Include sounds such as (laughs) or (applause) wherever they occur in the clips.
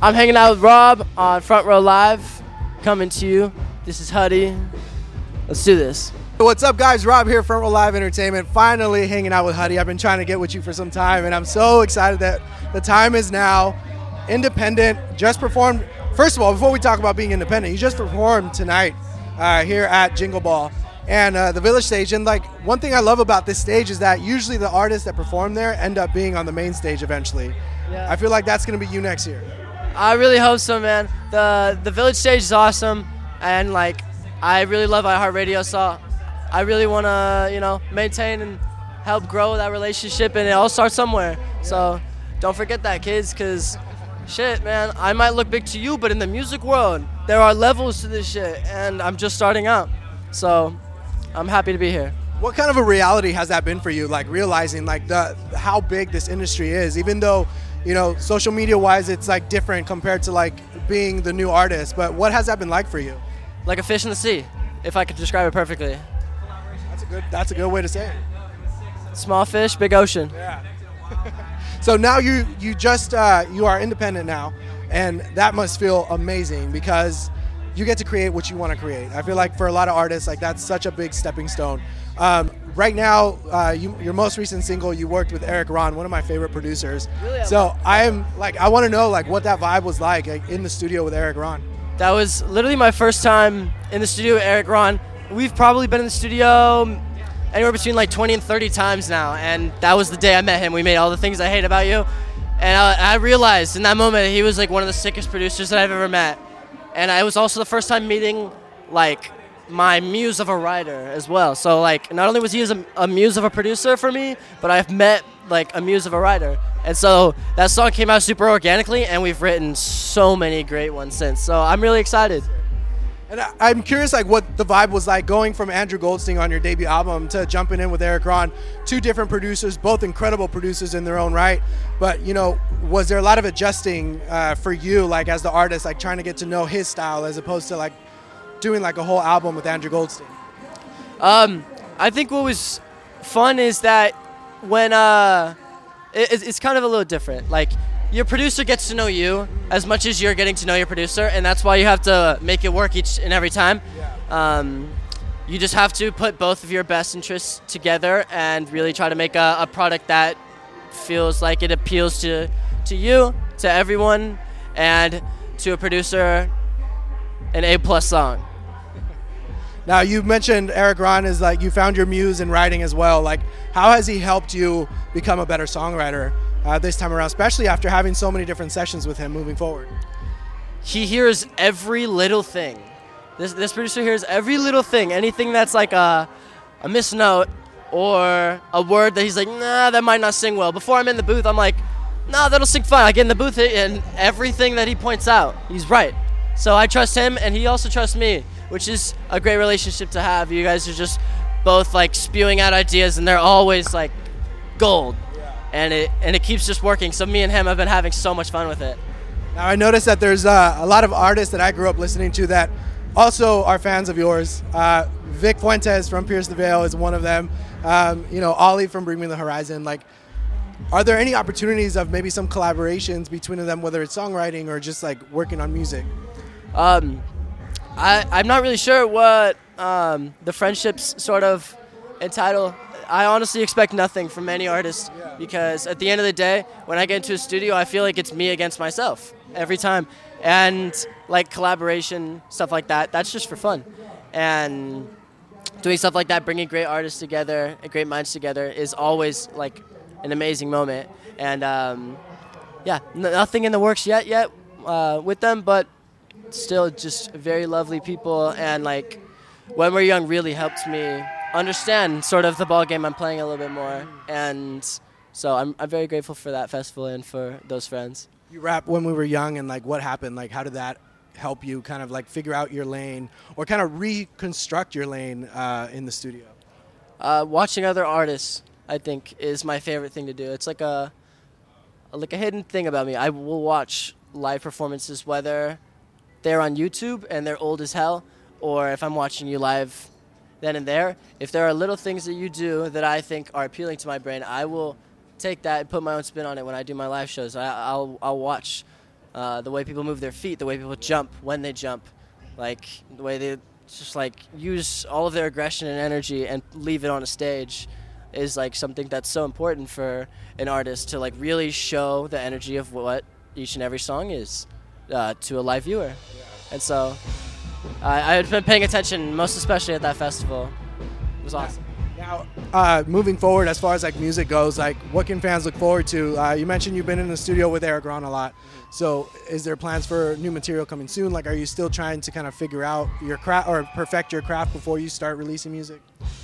I'm hanging out with Rob on Front Row Live, coming to you. This is Huddy. Let's do this. What's up, guys? Rob here, Front Row Live Entertainment. Finally hanging out with Huddy. I've been trying to get with you for some time, and I'm so excited that the time is now. Independent just performed. First of all, before we talk about being independent, you just performed tonight uh, here at Jingle Ball and uh, the Village Stage. And like one thing I love about this stage is that usually the artists that perform there end up being on the main stage eventually. Yeah. I feel like that's going to be you next year. I really hope so, man. The the Village Stage is awesome, and like I really love iHeartRadio, so I really want to you know maintain and help grow that relationship, and it all starts somewhere. So don't forget that, kids, because shit, man, I might look big to you, but in the music world, there are levels to this shit, and I'm just starting out. So I'm happy to be here. What kind of a reality has that been for you? Like realizing like the how big this industry is, even though you know social media wise it's like different compared to like being the new artist. But what has that been like for you? Like a fish in the sea, if I could describe it perfectly. That's a good that's a good way to say it. Small fish, big ocean. Yeah. (laughs) so now you you just uh, you are independent now, and that must feel amazing because you get to create what you want to create. I feel like for a lot of artists, like that's such a big stepping stone. Um, right now, uh, you, your most recent single, you worked with Erik Ron, one of my favorite producers. Really? So I am like, I want to know like what that vibe was like, like in the studio with Erik Ron. That was literally my first time in the studio with Erik Ron. We've probably been in the studio anywhere between like 20 and 30 times now, and that was the day I met him. We made all the things I hate about you, and I, I realized in that moment he was like one of the sickest producers that I've ever met, and it was also the first time meeting like my muse of a writer as well. So like not only was he a, a muse of a producer for me, but I've met like a muse of a writer. And so that song came out super organically, and we've written so many great ones since. So I'm really excited. And I- I'm curious, like, what the vibe was like going from Andrew Goldstein on your debut album to jumping in with Erik Ron, two different producers, both incredible producers in their own right. But you know, was there a lot of adjusting uh, for you, like as the artist, like trying to get to know his style as opposed to like doing like a whole album with Andrew Goldstein? Um, I think what was fun is that when uh, it, it's- kind of a little different. Like your producer gets to know you as much as you're getting to know your producer, and that's why you have to make it work each and every time. Um, you just have to put both of your best interests together and really try to make a, a product that feels like it appeals to to you, to everyone, and to a producer, an A plus song. Now you mentioned Erik Ron is like you found your muse in writing as well. Like, how has he helped you become a better songwriter uh, this time around, especially after having so many different sessions with him moving forward? he hears every little thing. This this producer hears every little thing, anything that's like a a misnote or a word that he's like, nah, that might not sing well. Before I'm in the booth, I'm like, nah, that'll sing fine. I get in the booth and everything that he points out, he's right. So I trust him, and he also trusts me, which is a great relationship to have. You guys are just both like spewing out ideas, and they're always like gold, and it and it keeps just working. So me and him have been having so much fun with it. Now I noticed that there's uh, a lot of artists that I grew up listening to that also are fans of yours. Uh, Vic Fuentes from Pierce the Veil is one of them. Um, you know, Oli from Bring Me the Horizon. Like, are there any opportunities of maybe some collaborations between them, whether it's songwriting or just like working on music? Um, I, I'm not really sure what um, the friendships sort of entitle. I honestly expect nothing from any artist because at the end of the day, when I get into a studio, I feel like it's me against myself every time. And like collaboration, stuff like that, that's just for fun. And doing stuff like that, bringing great artists together, great minds together, is always like an amazing moment. And um, yeah, nothing in the works yet, yet uh, with them, but still just very lovely people and like when we're young really helped me understand sort of the ball game I'm playing a little bit more and so I'm, I'm very grateful for that festival and for those friends. You rap when we were young, and like what happened? Like, how did that help you kind of like figure out your lane or kind of reconstruct your lane uh, in the studio? Uh, watching other artists, I think, is my favorite thing to do. It's like a like a hidden thing about me. I will watch live performances whether they're on YouTube and they're old as hell, or if I'm watching you live then and there. If there are little things that you do that I think are appealing to my brain, I will take that and put my own spin on it when I do my live shows. I, I'll I'll watch uh, the way people move their feet, the way people jump when they jump, like the way they just like use all of their aggression and energy and leave it on a stage is like something that's so important for an artist to like really show the energy of what each and every song is uh, to a live viewer. And so I I've been paying attention most especially at that festival. It was awesome. Now, uh, moving forward, as far as like music goes, like what can fans look forward to? Uh, you mentioned you've been in the studio with Erik Ron a lot. So, is there plans for new material coming soon? Like, are you still trying to kind of figure out your craft or perfect your craft before you start releasing music?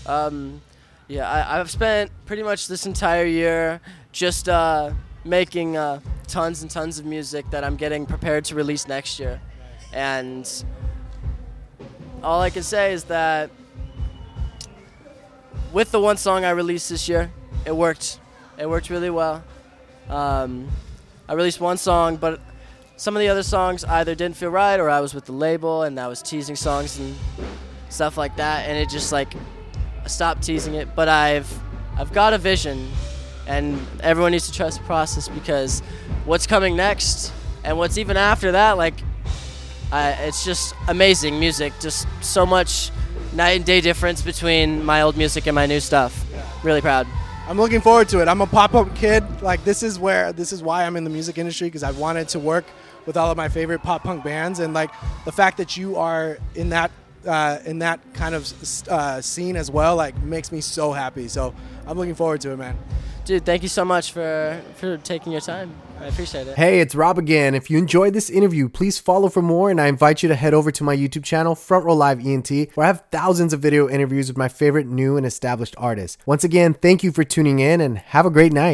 Um, yeah, I, I've spent pretty much this entire year just uh, making uh, tons and tons of music that I'm getting prepared to release next year. And all I can say is that with the one song I released this year, it worked. It worked really well. Um, I released one song, but some of the other songs either didn't feel right or I was with the label and I was teasing songs and stuff like that, and it just like stopped teasing it. But I've I've got a vision, and everyone needs to trust the process because what's coming next and what's even after that, like I, it's just amazing music. Just so much night and day difference between my old music and my new stuff. Really proud. I'm looking forward to it. I'm a pop-up kid. Like this is where this is why I'm in the music industry because I wanted to work with all of my favorite pop punk bands and like the fact that you are in that uh, in that kind of uh, scene as well like makes me so happy. So I'm looking forward to it, man. Dude, thank you so much for for taking your time. I appreciate it. Hey, it's Rob again. If you enjoyed this interview, please follow for more, and I invite you to head over to my YouTube channel, Front Row Live ENT, where I have thousands of video interviews with my favorite new and established artists. Once again, thank you for tuning in, and have a great night.